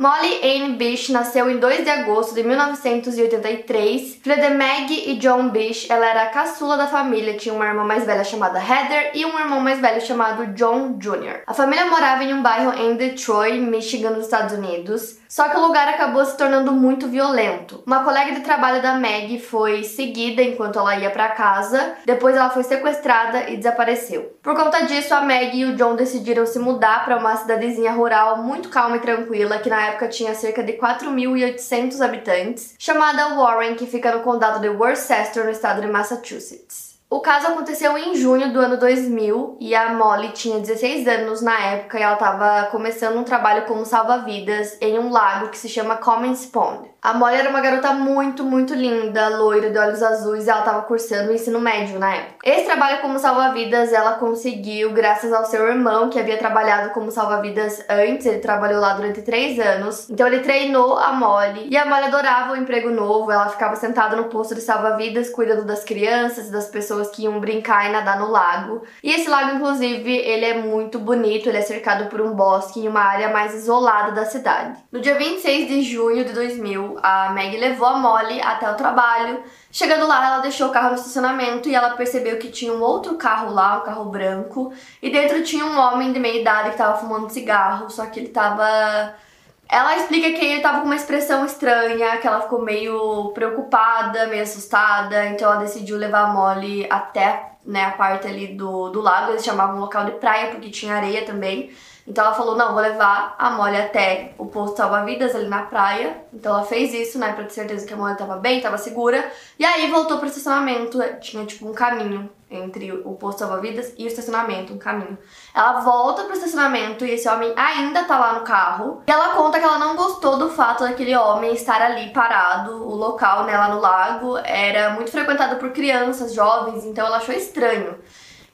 Molly Ann Bish nasceu em 2 de agosto de 1983. Filha de Maggie e John Bish, ela era a caçula da família, tinha uma irmã mais velha chamada Heather e um irmão mais velho chamado John Jr. A família morava em um bairro em Detroit, Michigan, nos Estados Unidos. Só que o lugar acabou se tornando muito violento. Uma colega de trabalho da Meg foi seguida enquanto ela ia para casa, depois ela foi sequestrada e desapareceu. Por conta disso, a Meg e o John decidiram se mudar para uma cidadezinha rural muito calma e tranquila, que na época tinha cerca de 4.800 habitantes, chamada Warren, que fica no condado de Worcester, no estado de Massachusetts. O caso aconteceu em junho do ano 2000 e a Molly tinha 16 anos na época e ela estava começando um trabalho como salva-vidas em um lago que se chama Commons Pond. A Molly era uma garota muito, muito linda, loira, de olhos azuis e ela estava cursando o ensino médio na época. Esse trabalho como salva-vidas ela conseguiu graças ao seu irmão que havia trabalhado como salva-vidas antes, ele trabalhou lá durante três anos. Então ele treinou a Molly e a Molly adorava o emprego novo, ela ficava sentada no posto de salva-vidas cuidando das crianças das pessoas pessoas que iam brincar e nadar no lago. E esse lago, inclusive, ele é muito bonito, ele é cercado por um bosque em uma área mais isolada da cidade. No dia 26 de junho de 2000, a Meg levou a Molly até o trabalho. Chegando lá, ela deixou o carro no estacionamento e ela percebeu que tinha um outro carro lá, um carro branco, e dentro tinha um homem de meia idade que estava fumando cigarro, só que ele estava ela explica que ele tava com uma expressão estranha, que ela ficou meio preocupada, meio assustada, então ela decidiu levar a Molly até né, a parte ali do, do lago, eles chamavam um local de praia porque tinha areia também. Então ela falou: não, vou levar a Molly até o posto salva-vidas ali na praia. Então ela fez isso, né, pra ter certeza que a Molly tava bem, tava segura. E aí voltou pro estacionamento, tinha tipo um caminho entre o posto salva-vidas e o estacionamento, um caminho. Ela volta pro estacionamento e esse homem ainda tá lá no carro. E ela conta que ela não gostou do fato daquele homem estar ali parado. O local, né, lá no lago, era muito frequentado por crianças, jovens, então ela achou estranho.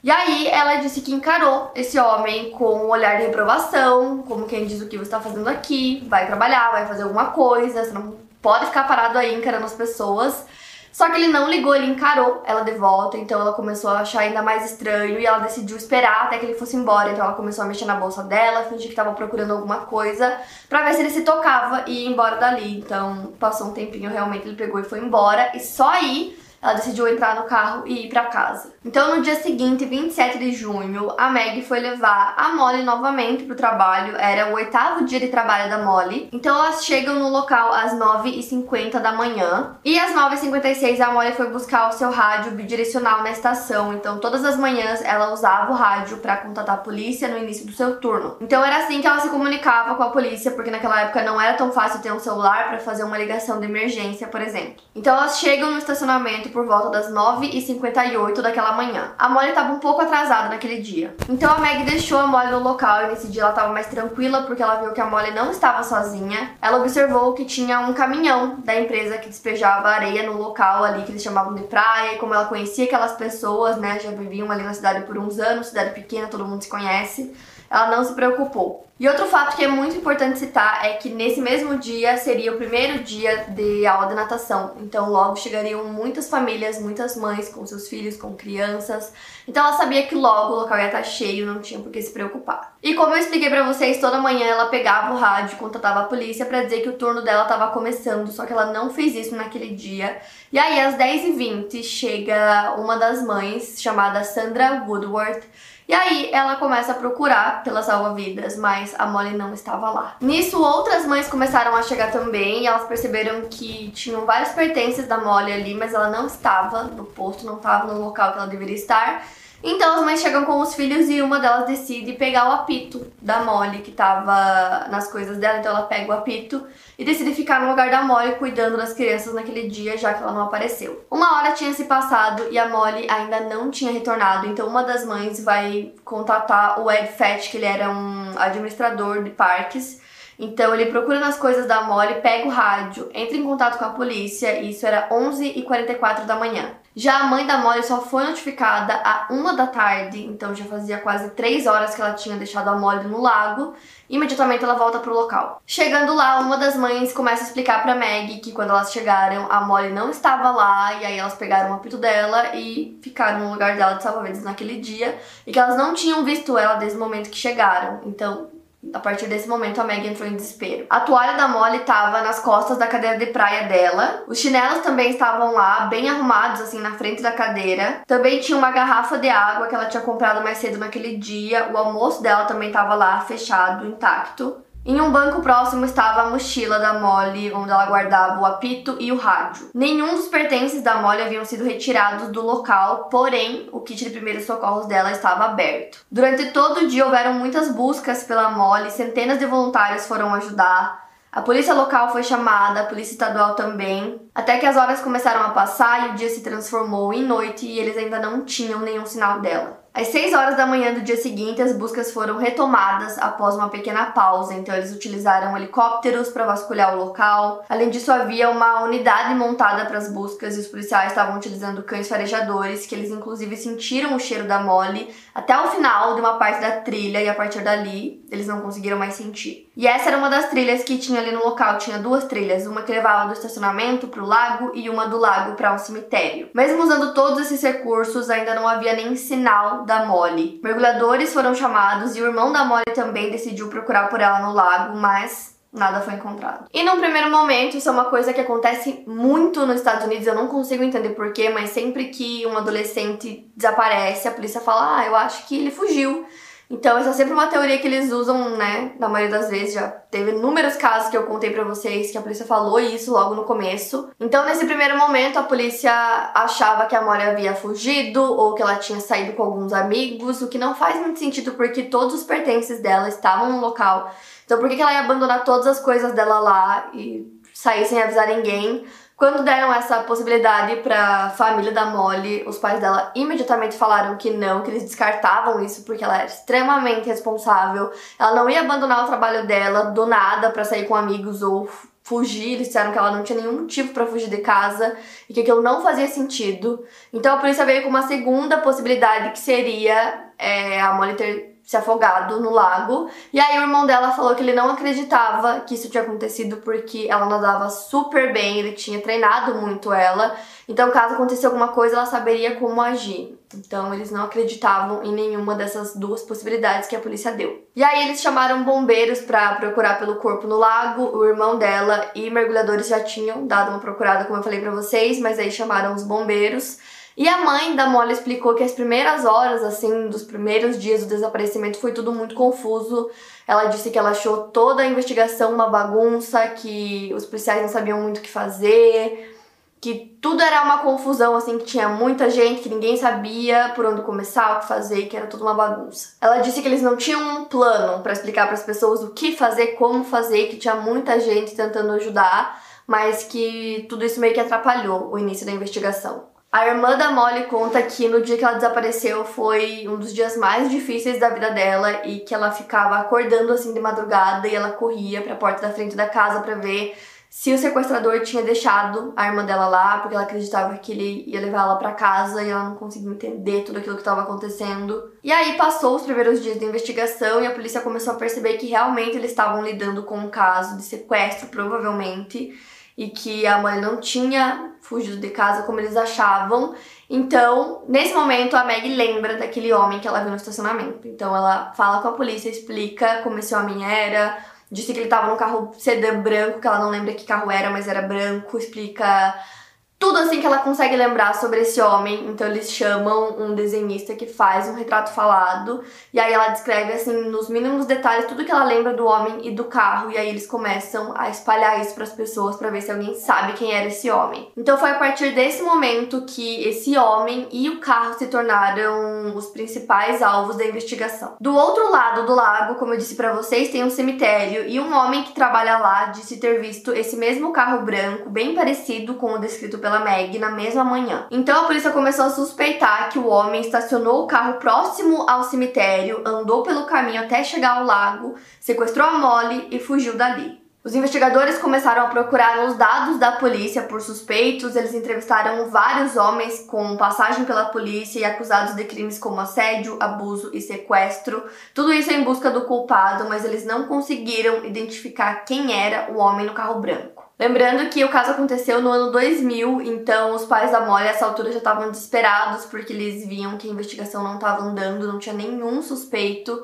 E aí ela disse que encarou esse homem com um olhar de reprovação, como quem diz o que você está fazendo aqui, vai trabalhar, vai fazer alguma coisa, você não pode ficar parado aí encarando as pessoas. Só que ele não ligou, ele encarou ela de volta, então ela começou a achar ainda mais estranho e ela decidiu esperar até que ele fosse embora. Então ela começou a mexer na bolsa dela, fingir que estava procurando alguma coisa para ver se ele se tocava e ir embora dali. Então passou um tempinho, realmente ele pegou e foi embora. E só aí ela decidiu entrar no carro e ir para casa. Então, no dia seguinte, 27 de junho, a Meg foi levar a Molly novamente pro trabalho. Era o oitavo dia de trabalho da Molly. Então, elas chegam no local às 9h50 da manhã. E às 9h56, a Molly foi buscar o seu rádio bidirecional na estação. Então, todas as manhãs, ela usava o rádio para contatar a polícia no início do seu turno. Então, era assim que ela se comunicava com a polícia, porque naquela época não era tão fácil ter um celular para fazer uma ligação de emergência, por exemplo. Então, elas chegam no estacionamento por volta das 9h58 daquela manhã. A Molly estava um pouco atrasada naquele dia. Então a Meg deixou a Molly no local e nesse dia ela estava mais tranquila porque ela viu que a Molly não estava sozinha. Ela observou que tinha um caminhão da empresa que despejava areia no local ali que eles chamavam de praia e como ela conhecia aquelas pessoas, né, já viviam ali na cidade por uns anos, cidade pequena, todo mundo se conhece ela não se preocupou. E outro fato que é muito importante citar é que nesse mesmo dia seria o primeiro dia de aula de natação. Então logo chegariam muitas famílias, muitas mães com seus filhos, com crianças. Então ela sabia que logo o local ia estar cheio, não tinha por que se preocupar. E como eu expliquei para vocês, toda manhã ela pegava o rádio, contatava a polícia para dizer que o turno dela estava começando, só que ela não fez isso naquele dia. E aí às 10h20 chega uma das mães, chamada Sandra Woodward, e aí ela começa a procurar pela salva-vidas, mas a Molly não estava lá. Nisso, outras mães começaram a chegar também e elas perceberam que tinham vários pertences da Molly ali, mas ela não estava no posto, não estava no local que ela deveria estar. Então as mães chegam com os filhos e uma delas decide pegar o apito da Molly que tava nas coisas dela, então ela pega o apito e decide ficar no lugar da Molly cuidando das crianças naquele dia, já que ela não apareceu. Uma hora tinha se passado e a Molly ainda não tinha retornado, então uma das mães vai contatar o Ed Fett, que ele era um administrador de parques, Então ele procura nas coisas da Molly, pega o rádio, entra em contato com a polícia, e isso era 11h44 da manhã. Já a mãe da Molly só foi notificada a uma da tarde, então já fazia quase três horas que ela tinha deixado a Molly no lago. Imediatamente ela volta pro local. Chegando lá, uma das mães começa a explicar pra Meg que quando elas chegaram, a Molly não estava lá, e aí elas pegaram o apito dela e ficaram no lugar dela de salva-vidas naquele dia, e que elas não tinham visto ela desde o momento que chegaram. Então, a partir desse momento, a Meg entrou em desespero. A toalha da Molly estava nas costas da cadeira de praia dela. Os chinelos também estavam lá, bem arrumados, assim, na frente da cadeira. Também tinha uma garrafa de água que ela tinha comprado mais cedo naquele dia. O almoço dela também estava lá, fechado, intacto. Em um banco próximo estava a mochila da Molly, onde ela guardava o apito e o rádio. Nenhum dos pertences da Molly haviam sido retirados do local, porém, o kit de primeiros socorros dela estava aberto. Durante todo o dia houveram muitas buscas pela Molly, centenas de voluntários foram ajudar. A polícia local foi chamada, a polícia estadual também, até que as horas começaram a passar e o dia se transformou em noite e eles ainda não tinham nenhum sinal dela. Às 6 horas da manhã do dia seguinte, as buscas foram retomadas após uma pequena pausa, então eles utilizaram helicópteros para vasculhar o local. Além disso, havia uma unidade montada para as buscas e os policiais estavam utilizando cães farejadores, que eles inclusive sentiram o cheiro da mole até o final de uma parte da trilha e a partir dali eles não conseguiram mais sentir. E essa era uma das trilhas que tinha ali no local, tinha duas trilhas, uma que levava do estacionamento para o lago e uma do lago para um cemitério. Mesmo usando todos esses recursos, ainda não havia nem sinal da Molly. Mergulhadores foram chamados e o irmão da Molly também decidiu procurar por ela no lago, mas nada foi encontrado. E num primeiro momento, isso é uma coisa que acontece muito nos Estados Unidos, eu não consigo entender porquê, mas sempre que um adolescente desaparece, a polícia fala: Ah, eu acho que ele fugiu. Então, essa é sempre uma teoria que eles usam, né? Na maioria das vezes, já teve inúmeros casos que eu contei para vocês que a polícia falou isso logo no começo. Então, nesse primeiro momento, a polícia achava que a Mori havia fugido ou que ela tinha saído com alguns amigos, o que não faz muito sentido porque todos os pertences dela estavam no local. Então, por que ela ia abandonar todas as coisas dela lá e sair sem avisar ninguém? Quando deram essa possibilidade para a família da Molly, os pais dela imediatamente falaram que não, que eles descartavam isso porque ela era extremamente responsável. Ela não ia abandonar o trabalho dela do nada para sair com amigos ou fugir. Eles disseram que ela não tinha nenhum motivo para fugir de casa e que aquilo não fazia sentido. Então a polícia veio com uma segunda possibilidade que seria é, a Molly ter se afogado no lago. E aí o irmão dela falou que ele não acreditava que isso tinha acontecido porque ela nadava super bem, ele tinha treinado muito ela. Então, caso acontecesse alguma coisa, ela saberia como agir. Então, eles não acreditavam em nenhuma dessas duas possibilidades que a polícia deu. E aí eles chamaram bombeiros para procurar pelo corpo no lago. O irmão dela e mergulhadores já tinham dado uma procurada, como eu falei para vocês, mas aí chamaram os bombeiros. E a mãe da Molly explicou que as primeiras horas, assim, dos primeiros dias do desaparecimento foi tudo muito confuso. Ela disse que ela achou toda a investigação uma bagunça, que os policiais não sabiam muito o que fazer, que tudo era uma confusão, assim, que tinha muita gente, que ninguém sabia por onde começar, o que fazer, que era tudo uma bagunça. Ela disse que eles não tinham um plano para explicar para as pessoas o que fazer, como fazer, que tinha muita gente tentando ajudar, mas que tudo isso meio que atrapalhou o início da investigação. A irmã da Molly conta que no dia que ela desapareceu foi um dos dias mais difíceis da vida dela e que ela ficava acordando assim de madrugada e ela corria para a porta da frente da casa para ver se o sequestrador tinha deixado a irmã dela lá, porque ela acreditava que ele ia levar ela para casa e ela não conseguia entender tudo aquilo que estava acontecendo. E aí passou os primeiros dias de investigação e a polícia começou a perceber que realmente eles estavam lidando com um caso de sequestro, provavelmente e que a mãe não tinha fugido de casa como eles achavam. Então, nesse momento, a Meg lembra daquele homem que ela viu no estacionamento. Então, ela fala com a polícia, explica como esse homem era, disse que ele estava num carro sedã branco, que ela não lembra que carro era, mas era branco, explica tudo assim que ela consegue lembrar sobre esse homem. Então eles chamam um desenhista que faz um retrato falado e aí ela descreve assim nos mínimos detalhes tudo que ela lembra do homem e do carro e aí eles começam a espalhar isso para as pessoas para ver se alguém sabe quem era esse homem. Então foi a partir desse momento que esse homem e o carro se tornaram os principais alvos da investigação. Do outro lado do lago, como eu disse para vocês, tem um cemitério e um homem que trabalha lá disse ter visto esse mesmo carro branco, bem parecido com o descrito pela Meg na mesma manhã. Então a polícia começou a suspeitar que o homem estacionou o carro próximo ao cemitério, andou pelo caminho até chegar ao lago, sequestrou a Molly e fugiu dali. Os investigadores começaram a procurar nos dados da polícia por suspeitos. Eles entrevistaram vários homens com passagem pela polícia e acusados de crimes como assédio, abuso e sequestro. Tudo isso em busca do culpado, mas eles não conseguiram identificar quem era o homem no carro branco. Lembrando que o caso aconteceu no ano 2000, então os pais da Molly a essa altura já estavam desesperados porque eles viam que a investigação não estava andando, não tinha nenhum suspeito.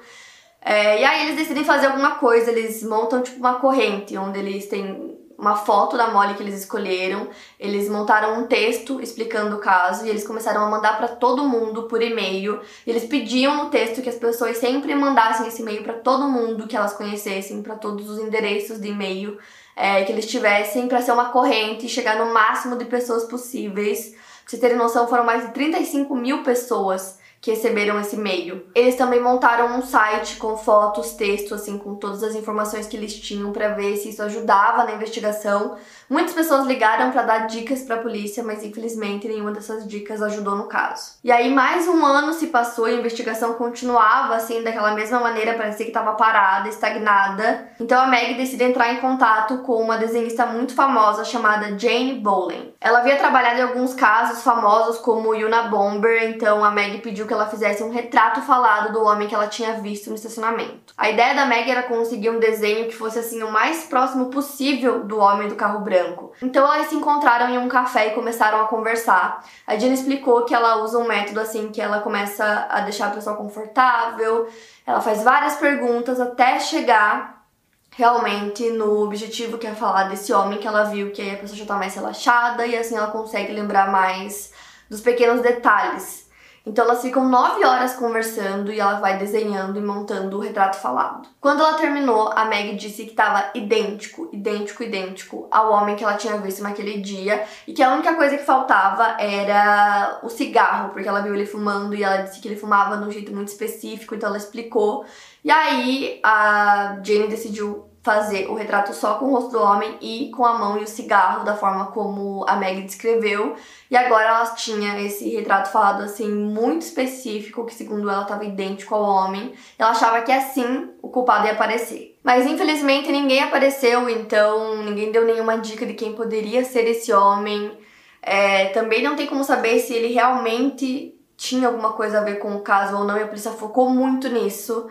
É, e aí eles decidem fazer alguma coisa, eles montam tipo uma corrente, onde eles têm uma foto da Molly que eles escolheram, eles montaram um texto explicando o caso e eles começaram a mandar para todo mundo por e-mail. Eles pediam no texto que as pessoas sempre mandassem esse e-mail para todo mundo que elas conhecessem, para todos os endereços de e-mail é, que eles tivessem, para ser uma corrente e chegar no máximo de pessoas possíveis. Pra vocês terem noção, foram mais de 35 mil pessoas que receberam esse e-mail. Eles também montaram um site com fotos, texto, assim, com todas as informações que eles tinham para ver se isso ajudava na investigação. Muitas pessoas ligaram para dar dicas para a polícia, mas infelizmente nenhuma dessas dicas ajudou no caso. E aí mais um ano se passou e a investigação continuava assim daquela mesma maneira, parecia que estava parada, estagnada. Então a Meg decide entrar em contato com uma desenhista muito famosa chamada Jane Bolen. Ela havia trabalhado em alguns casos famosos como Yuna Bomber, então a Meg pediu que ela fizesse um retrato falado do homem que ela tinha visto no estacionamento. A ideia da Meg era conseguir um desenho que fosse assim o mais próximo possível do homem do carro branco. Então elas se encontraram em um café e começaram a conversar. A Jenna explicou que ela usa um método assim que ela começa a deixar a pessoa confortável, ela faz várias perguntas até chegar realmente no objetivo que é falar desse homem que ela viu, que aí a pessoa já tá mais relaxada e assim ela consegue lembrar mais dos pequenos detalhes então elas ficam nove horas conversando e ela vai desenhando e montando o retrato falado. Quando ela terminou, a Meg disse que estava idêntico, idêntico, idêntico ao homem que ela tinha visto naquele dia e que a única coisa que faltava era o cigarro, porque ela viu ele fumando e ela disse que ele fumava de um jeito muito específico, então ela explicou. E aí a Jane decidiu fazer o retrato só com o rosto do homem e com a mão e o cigarro, da forma como a Meg descreveu. E agora ela tinha esse retrato falado assim, muito específico, que segundo ela estava idêntico ao homem. Ela achava que assim o culpado ia aparecer. Mas infelizmente ninguém apareceu, então ninguém deu nenhuma dica de quem poderia ser esse homem. É, também não tem como saber se ele realmente tinha alguma coisa a ver com o caso ou não, e a polícia focou muito nisso.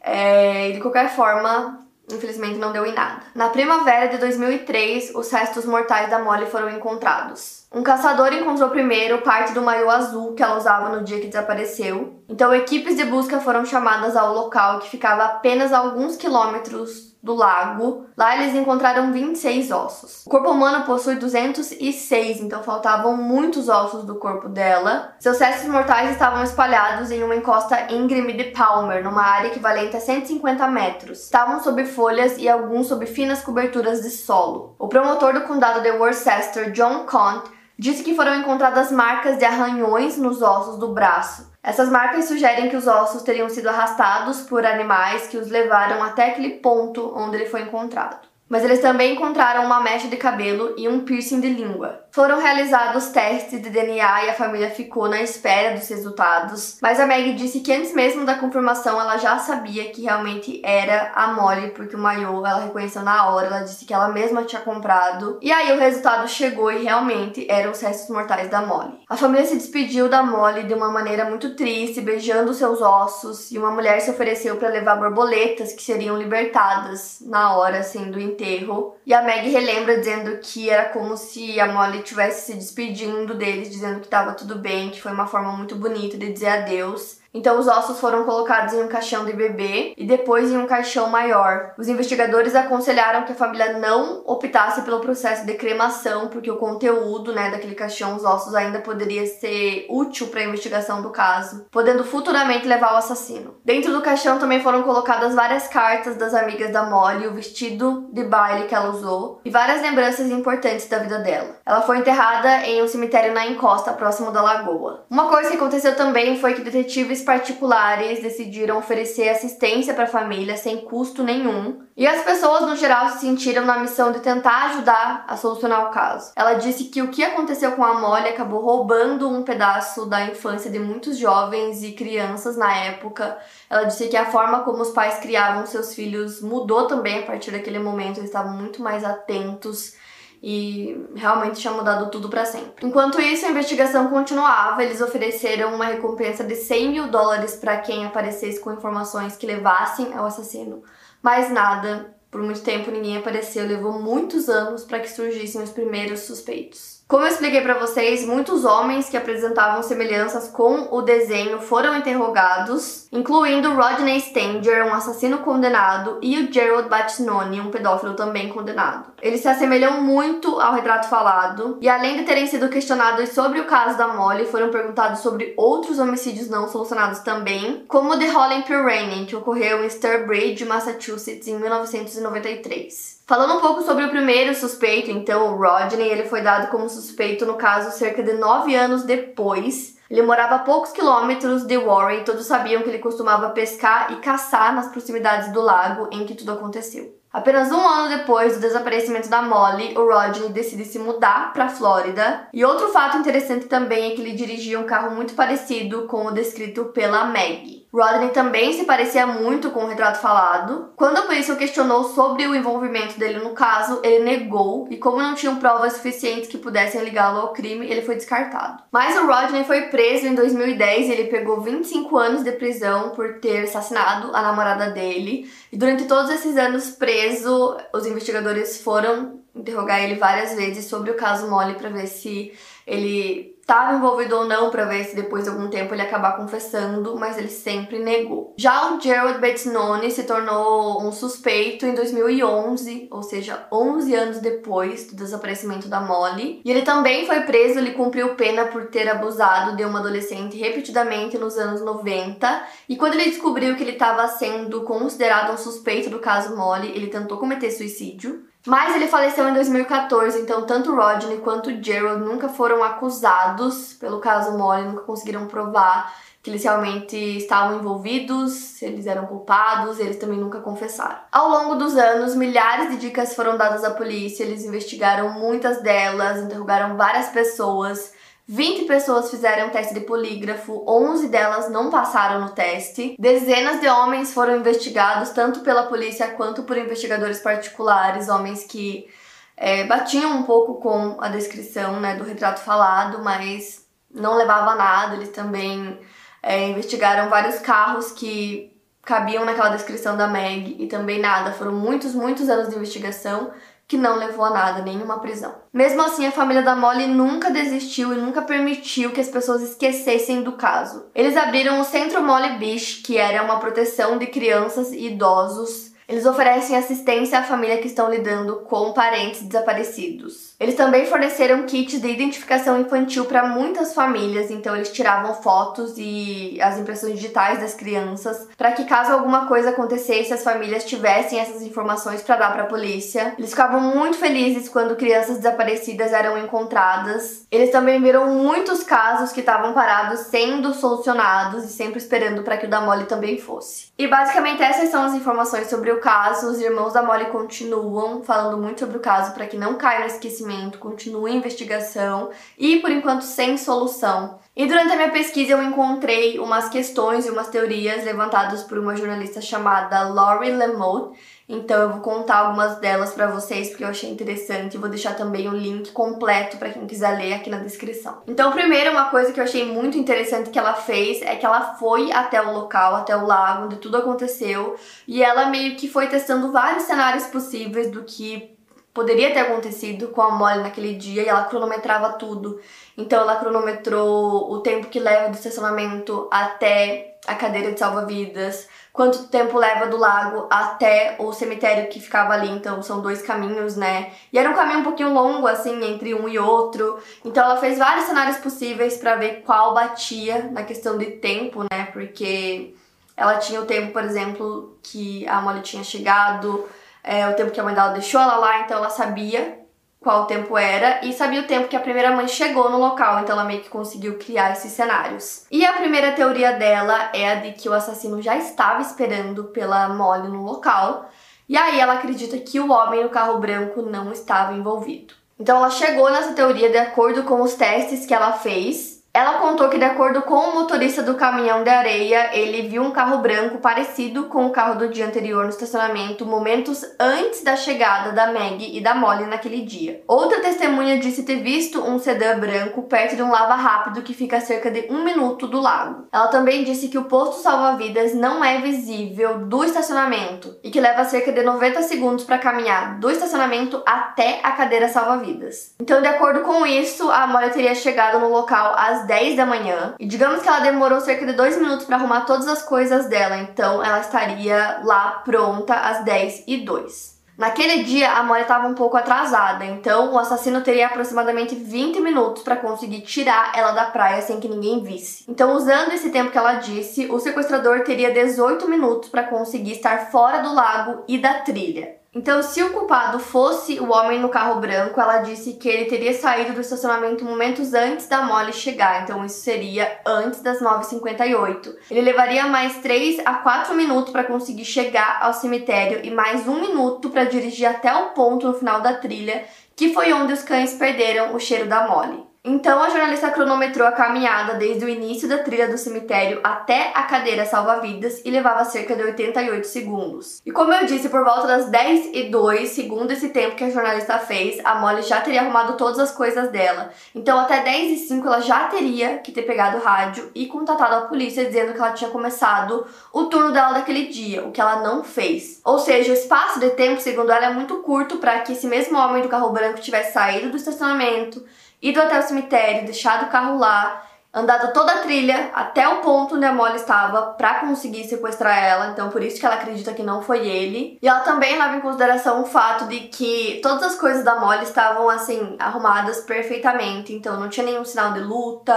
É, de qualquer forma, Infelizmente não deu em nada. Na primavera de 2003, os restos mortais da Molly foram encontrados. Um caçador encontrou primeiro parte do maiô azul que ela usava no dia que desapareceu. Então, equipes de busca foram chamadas ao local que ficava apenas a alguns quilômetros do lago. Lá eles encontraram 26 ossos. O corpo humano possui 206, então faltavam muitos ossos do corpo dela. Seus restos mortais estavam espalhados em uma encosta íngreme de Palmer, numa área equivalente a 150 metros. Estavam sob folhas e alguns sob finas coberturas de solo. O promotor do condado de Worcester, John Conte, disse que foram encontradas marcas de arranhões nos ossos do braço. Essas marcas sugerem que os ossos teriam sido arrastados por animais que os levaram até aquele ponto onde ele foi encontrado. Mas eles também encontraram uma mecha de cabelo e um piercing de língua. Foram realizados testes de DNA e a família ficou na espera dos resultados, mas a Meg disse que antes mesmo da confirmação ela já sabia que realmente era a Molly, porque o maiô ela reconheceu na hora, ela disse que ela mesma tinha comprado. E aí o resultado chegou e realmente eram os restos mortais da Molly. A família se despediu da Molly de uma maneira muito triste, beijando seus ossos, e uma mulher se ofereceu para levar borboletas que seriam libertadas na hora assim do enterro. E a Meg relembra dizendo que era como se a Molly estivesse se despedindo deles, dizendo que estava tudo bem, que foi uma forma muito bonita de dizer adeus. Então os ossos foram colocados em um caixão de bebê e depois em um caixão maior. Os investigadores aconselharam que a família não optasse pelo processo de cremação, porque o conteúdo, né, daquele caixão, os ossos ainda poderia ser útil para a investigação do caso, podendo futuramente levar ao assassino. Dentro do caixão também foram colocadas várias cartas das amigas da Molly, o vestido de baile que ela usou e várias lembranças importantes da vida dela. Ela foi enterrada em um cemitério na encosta próximo da lagoa. Uma coisa que aconteceu também foi que detetives detetives particulares decidiram oferecer assistência para a família sem custo nenhum. E as pessoas no geral se sentiram na missão de tentar ajudar a solucionar o caso. Ela disse que o que aconteceu com a Molly acabou roubando um pedaço da infância de muitos jovens e crianças na época. Ela disse que a forma como os pais criavam seus filhos mudou também a partir daquele momento, eles estavam muito mais atentos e realmente tinha mudado tudo para sempre. Enquanto isso, a investigação continuava. Eles ofereceram uma recompensa de 100 mil dólares para quem aparecesse com informações que levassem ao assassino, mas nada. Por muito tempo ninguém apareceu, levou muitos anos para que surgissem os primeiros suspeitos. Como eu expliquei para vocês, muitos homens que apresentavam semelhanças com o desenho foram interrogados, incluindo Rodney Stanger, um assassino condenado, e o Gerald Battinoni, um pedófilo também condenado. Eles se assemelham muito ao retrato falado, e além de terem sido questionados sobre o caso da Molly, foram perguntados sobre outros homicídios não solucionados também, como o de Holland Pirraine, que ocorreu em Sturbridge, Massachusetts, em 1993. Falando um pouco sobre o primeiro suspeito, então, o Rodney, ele foi dado como suspeito no caso cerca de nove anos depois. Ele morava a poucos quilômetros de Warren, todos sabiam que ele costumava pescar e caçar nas proximidades do lago em que tudo aconteceu. Apenas um ano depois do desaparecimento da Molly, o Rodney decide se mudar para a Flórida. E outro fato interessante também é que ele dirigia um carro muito parecido com o descrito pela Maggie. Rodney também se parecia muito com o retrato falado. Quando a polícia o questionou sobre o envolvimento dele no caso, ele negou e, como não tinham provas suficientes que pudessem ligá-lo ao crime, ele foi descartado. Mas o Rodney foi preso em 2010 e ele pegou 25 anos de prisão por ter assassinado a namorada dele. E durante todos esses anos preso, os investigadores foram interrogar ele várias vezes sobre o caso Molly para ver se ele estava envolvido ou não para ver se depois de algum tempo ele acabar confessando, mas ele sempre negou. Já o Gerald Bettinoni se tornou um suspeito em 2011, ou seja, 11 anos depois do desaparecimento da Molly, e ele também foi preso, ele cumpriu pena por ter abusado de uma adolescente repetidamente nos anos 90, e quando ele descobriu que ele estava sendo considerado um suspeito do caso Molly, ele tentou cometer suicídio. Mas ele faleceu em 2014, então tanto Rodney quanto Gerald nunca foram acusados pelo caso Molly, nunca conseguiram provar que eles realmente estavam envolvidos, se eles eram culpados, eles também nunca confessaram. Ao longo dos anos, milhares de dicas foram dadas à polícia, eles investigaram muitas delas, interrogaram várias pessoas, 20 pessoas fizeram teste de polígrafo, 11 delas não passaram no teste. Dezenas de homens foram investigados, tanto pela polícia quanto por investigadores particulares, homens que é, batiam um pouco com a descrição né, do retrato falado, mas não levava nada. Eles também é, investigaram vários carros que cabiam naquela descrição da Meg e também nada. Foram muitos, muitos anos de investigação que não levou a nada, nenhuma prisão. Mesmo assim, a família da Molly nunca desistiu e nunca permitiu que as pessoas esquecessem do caso. Eles abriram o Centro Molly Beach, que era uma proteção de crianças e idosos eles oferecem assistência à família que estão lidando com parentes desaparecidos. Eles também forneceram kits de identificação infantil para muitas famílias, então eles tiravam fotos e as impressões digitais das crianças para que caso alguma coisa acontecesse, as famílias tivessem essas informações para dar para a polícia. Eles ficavam muito felizes quando crianças desaparecidas eram encontradas. Eles também viram muitos casos que estavam parados sendo solucionados e sempre esperando para que o da Molly também fosse. E basicamente essas são as informações sobre o caso, os irmãos da Molly continuam falando muito sobre o caso para que não caia no esquecimento, continue a investigação e por enquanto sem solução. E durante a minha pesquisa eu encontrei umas questões e umas teorias levantadas por uma jornalista chamada Laurie Lemotte. Então eu vou contar algumas delas para vocês porque eu achei interessante e vou deixar também o link completo para quem quiser ler aqui na descrição. Então, primeiro, uma coisa que eu achei muito interessante que ela fez é que ela foi até o local, até o lago onde tudo aconteceu, e ela meio que foi testando vários cenários possíveis do que poderia ter acontecido com a Molly naquele dia e ela cronometrava tudo. Então ela cronometrou o tempo que leva do estacionamento até a cadeira de salva-vidas, quanto tempo leva do lago até o cemitério que ficava ali, então são dois caminhos, né? E era um caminho um pouquinho longo assim entre um e outro. Então ela fez vários cenários possíveis para ver qual batia na questão de tempo, né? Porque ela tinha o tempo, por exemplo, que a Molly tinha chegado, é, o tempo que a mãe dela deixou ela lá, então ela sabia qual tempo era e sabia o tempo que a primeira mãe chegou no local, então ela meio que conseguiu criar esses cenários. E a primeira teoria dela é a de que o assassino já estava esperando pela Molly no local, e aí ela acredita que o homem no carro branco não estava envolvido. Então ela chegou nessa teoria de acordo com os testes que ela fez ela contou que, de acordo com o motorista do caminhão de areia, ele viu um carro branco parecido com o carro do dia anterior no estacionamento momentos antes da chegada da Meg e da Molly naquele dia. Outra testemunha disse ter visto um sedã branco perto de um lava rápido que fica a cerca de um minuto do lago. Ela também disse que o posto salva-vidas não é visível do estacionamento e que leva cerca de 90 segundos para caminhar do estacionamento até a cadeira salva-vidas. Então, de acordo com isso, a Molly teria chegado no local às às 10 da manhã. E digamos que ela demorou cerca de 2 minutos para arrumar todas as coisas dela, então ela estaria lá pronta às 10 e 2. Naquele dia, a Molly estava um pouco atrasada, então o assassino teria aproximadamente 20 minutos para conseguir tirar ela da praia sem que ninguém visse. Então, usando esse tempo que ela disse, o sequestrador teria 18 minutos para conseguir estar fora do lago e da trilha. Então, se o culpado fosse o homem no carro branco, ela disse que ele teria saído do estacionamento momentos antes da Molly chegar, então isso seria antes das 9h58. Ele levaria mais 3 a 4 minutos para conseguir chegar ao cemitério e mais um minuto para dirigir até o ponto no final da trilha, que foi onde os cães perderam o cheiro da Molly. Então a jornalista cronometrou a caminhada desde o início da trilha do cemitério até a cadeira salva-vidas e levava cerca de 88 segundos. E como eu disse, por volta das 10 e 2, segundo esse tempo que a jornalista fez, a Molly já teria arrumado todas as coisas dela. Então até 10 e 5 ela já teria que ter pegado o rádio e contatado a polícia dizendo que ela tinha começado o turno dela daquele dia, o que ela não fez. Ou seja, o espaço de tempo, segundo ela, é muito curto para que esse mesmo homem do carro branco tivesse saído do estacionamento ido até o cemitério, deixado o carro lá, andado toda a trilha até o ponto onde a Molly estava para conseguir sequestrar ela, então por isso que ela acredita que não foi ele. E ela também leva em consideração o fato de que todas as coisas da Molly estavam assim arrumadas perfeitamente, então não tinha nenhum sinal de luta,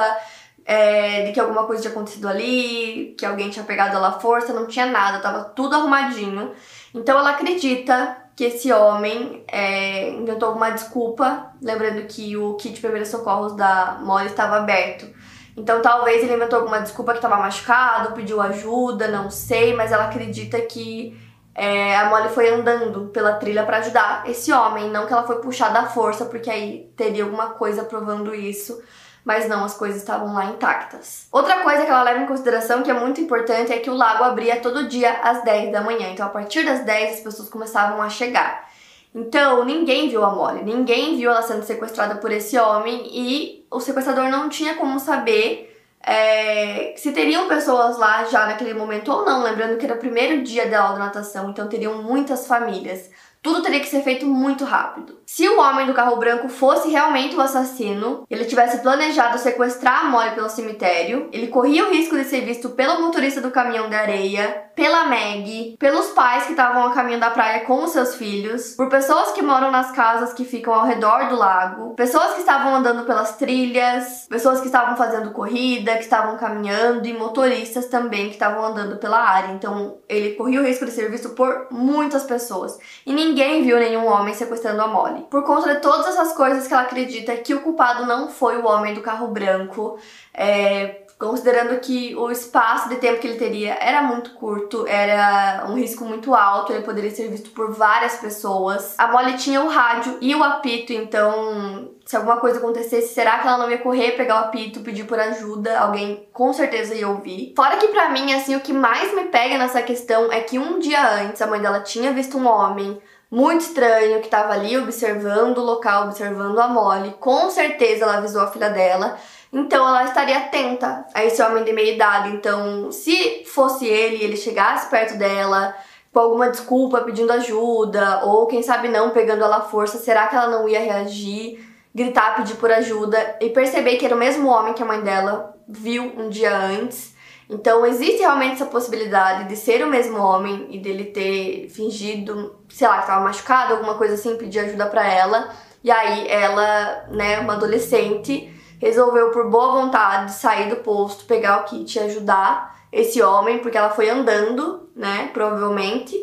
é, de que alguma coisa tinha acontecido ali, que alguém tinha pegado ela à força, não tinha nada, tava tudo arrumadinho. Então ela acredita que esse homem é, inventou alguma desculpa, lembrando que o kit de primeiros socorros da Molly estava aberto. Então talvez ele inventou alguma desculpa que estava machucado, pediu ajuda, não sei, mas ela acredita que é, a Molly foi andando pela trilha para ajudar esse homem, não que ela foi puxada à força, porque aí teria alguma coisa provando isso mas não, as coisas estavam lá intactas. Outra coisa que ela leva em consideração que é muito importante é que o lago abria todo dia às 10 da manhã, então a partir das 10 as pessoas começavam a chegar. Então, ninguém viu a Molly, ninguém viu ela sendo sequestrada por esse homem e o sequestrador não tinha como saber é, se teriam pessoas lá já naquele momento ou não. Lembrando que era o primeiro dia da aula de natação, então teriam muitas famílias. Tudo teria que ser feito muito rápido. Se o homem do carro branco fosse realmente o assassino, ele tivesse planejado sequestrar a Molly pelo cemitério, ele corria o risco de ser visto pelo motorista do caminhão de areia, pela Meg, pelos pais que estavam a caminho da praia com os seus filhos, por pessoas que moram nas casas que ficam ao redor do lago, pessoas que estavam andando pelas trilhas, pessoas que estavam fazendo corrida, que estavam caminhando e motoristas também que estavam andando pela área. Então ele corria o risco de ser visto por muitas pessoas. E ninguém viu nenhum homem sequestrando a Molly. Por conta de todas essas coisas que ela acredita que o culpado não foi o homem do carro branco, é, considerando que o espaço de tempo que ele teria era muito curto, era um risco muito alto, ele poderia ser visto por várias pessoas. A Molly tinha o rádio e o apito, então se alguma coisa acontecesse, será que ela não ia correr, pegar o apito, pedir por ajuda? Alguém com certeza ia ouvir. Fora que para mim, assim, o que mais me pega nessa questão é que um dia antes a mãe dela tinha visto um homem muito estranho que estava ali observando o local, observando a Molly. Com certeza ela avisou a filha dela. Então ela estaria atenta a esse homem de meia idade. Então, se fosse ele, ele chegasse perto dela com alguma desculpa, pedindo ajuda, ou quem sabe não, pegando ela à força, será que ela não ia reagir, gritar, pedir por ajuda e perceber que era o mesmo homem que a mãe dela viu um dia antes? Então existe realmente essa possibilidade de ser o mesmo homem e dele ter fingido, sei lá, que estava machucado, alguma coisa assim, pedir ajuda para ela. E aí ela, né, uma adolescente, resolveu por boa vontade sair do posto, pegar o kit e ajudar esse homem, porque ela foi andando, né, provavelmente.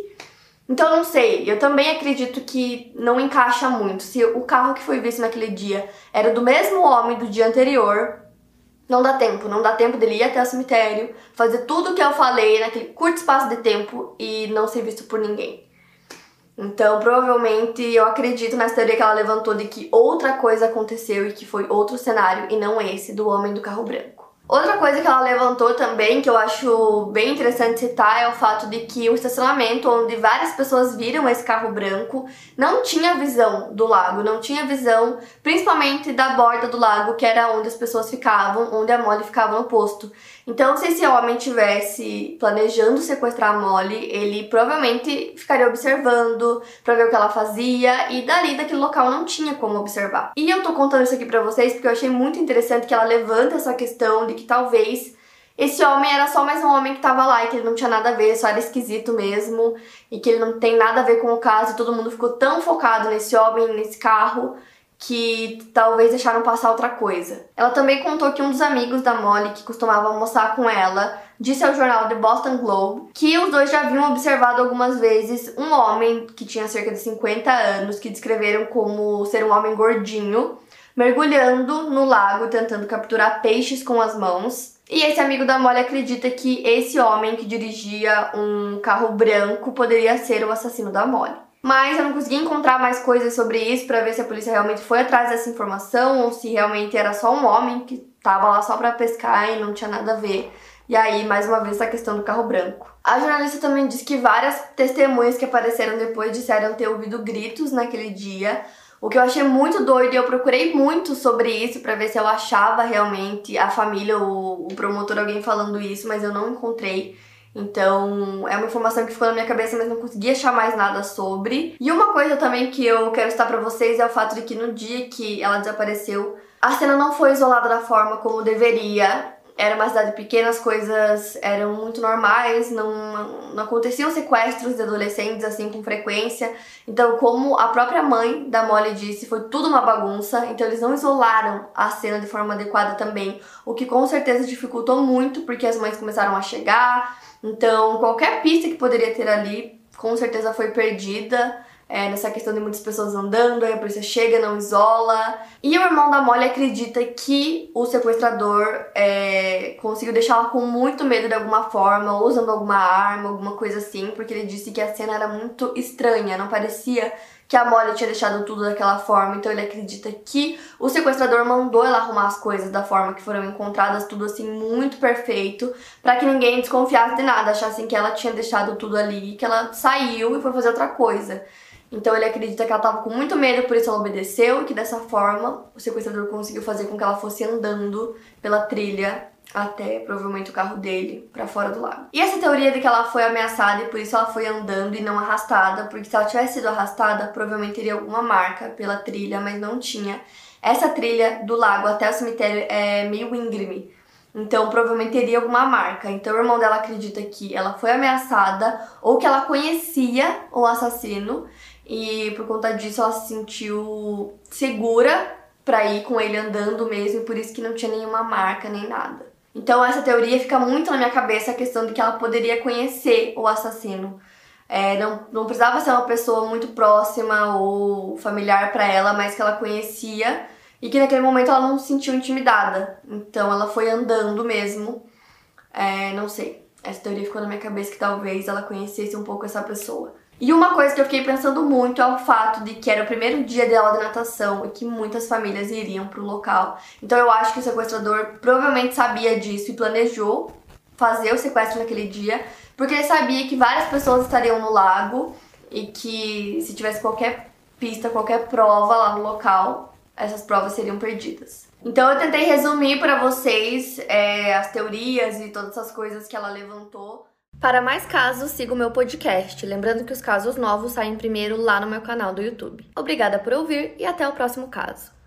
Então não sei, eu também acredito que não encaixa muito. Se o carro que foi visto naquele dia era do mesmo homem do dia anterior, não dá tempo, não dá tempo dele ir até o cemitério, fazer tudo o que eu falei naquele curto espaço de tempo e não ser visto por ninguém. Então, provavelmente, eu acredito nessa teoria que ela levantou de que outra coisa aconteceu e que foi outro cenário e não esse do homem do carro branco. Outra coisa que ela levantou também, que eu acho bem interessante citar, é o fato de que o estacionamento onde várias pessoas viram esse carro branco não tinha visão do lago, não tinha visão principalmente da borda do lago, que era onde as pessoas ficavam, onde a Molly ficava no posto. Então, se esse homem tivesse planejando sequestrar a Molly, ele provavelmente ficaria observando para ver o que ela fazia e dali daquele local não tinha como observar. E eu tô contando isso aqui para vocês porque eu achei muito interessante que ela levanta essa questão de que talvez esse homem era só mais um homem que tava lá e que ele não tinha nada a ver, só era esquisito mesmo e que ele não tem nada a ver com o caso e todo mundo ficou tão focado nesse homem, nesse carro, que talvez deixaram passar outra coisa. Ela também contou que um dos amigos da Molly, que costumava almoçar com ela, disse ao jornal The Boston Globe que os dois já haviam observado algumas vezes um homem que tinha cerca de 50 anos, que descreveram como ser um homem gordinho, mergulhando no lago tentando capturar peixes com as mãos. E esse amigo da Molly acredita que esse homem que dirigia um carro branco poderia ser o assassino da Molly. Mas eu não consegui encontrar mais coisas sobre isso para ver se a polícia realmente foi atrás dessa informação ou se realmente era só um homem que tava lá só para pescar e não tinha nada a ver. E aí, mais uma vez, a questão do carro branco. A jornalista também disse que várias testemunhas que apareceram depois disseram ter ouvido gritos naquele dia, o que eu achei muito doido e eu procurei muito sobre isso para ver se eu achava realmente a família, o, o promotor, alguém falando isso, mas eu não encontrei. Então, é uma informação que ficou na minha cabeça, mas não consegui achar mais nada sobre. E uma coisa também que eu quero citar para vocês é o fato de que no dia que ela desapareceu, a cena não foi isolada da forma como deveria era uma cidade pequena, as coisas eram muito normais, não, não aconteciam sequestros de adolescentes assim com frequência. Então, como a própria mãe da Molly disse, foi tudo uma bagunça, então eles não isolaram a cena de forma adequada também, o que com certeza dificultou muito, porque as mães começaram a chegar. Então, qualquer pista que poderia ter ali, com certeza foi perdida é, nessa questão de muitas pessoas andando, aí a polícia chega, não isola. E o irmão da Molly acredita que o sequestrador é, conseguiu deixá-la com muito medo de alguma forma, ou usando alguma arma, alguma coisa assim, porque ele disse que a cena era muito estranha, não parecia que a Molly tinha deixado tudo daquela forma, então ele acredita que o sequestrador mandou ela arrumar as coisas da forma que foram encontradas, tudo assim muito perfeito, para que ninguém desconfiasse de nada, achassem que ela tinha deixado tudo ali, que ela saiu e foi fazer outra coisa. Então ele acredita que ela estava com muito medo, por isso ela obedeceu e que dessa forma o sequestrador conseguiu fazer com que ela fosse andando pela trilha até provavelmente o carro dele para fora do lago. E essa teoria de que ela foi ameaçada e por isso ela foi andando e não arrastada, porque se ela tivesse sido arrastada, provavelmente teria alguma marca pela trilha, mas não tinha. Essa trilha do lago até o cemitério é meio íngreme. Então, provavelmente teria alguma marca. Então, o irmão dela acredita que ela foi ameaçada ou que ela conhecia o assassino e por conta disso ela se sentiu segura para ir com ele andando mesmo, por isso que não tinha nenhuma marca nem nada. Então essa teoria fica muito na minha cabeça a questão de que ela poderia conhecer o assassino. É, não, não precisava ser uma pessoa muito próxima ou familiar para ela, mas que ela conhecia e que naquele momento ela não se sentiu intimidada. Então ela foi andando mesmo. É, não sei. Essa teoria ficou na minha cabeça que talvez ela conhecesse um pouco essa pessoa. E uma coisa que eu fiquei pensando muito é o fato de que era o primeiro dia de aula de natação e que muitas famílias iriam pro local. Então eu acho que o sequestrador provavelmente sabia disso e planejou fazer o sequestro naquele dia, porque ele sabia que várias pessoas estariam no lago e que se tivesse qualquer pista, qualquer prova lá no local, essas provas seriam perdidas. Então eu tentei resumir para vocês é, as teorias e todas essas coisas que ela levantou. Para mais casos, siga o meu podcast. Lembrando que os casos novos saem primeiro lá no meu canal do YouTube. Obrigada por ouvir e até o próximo caso.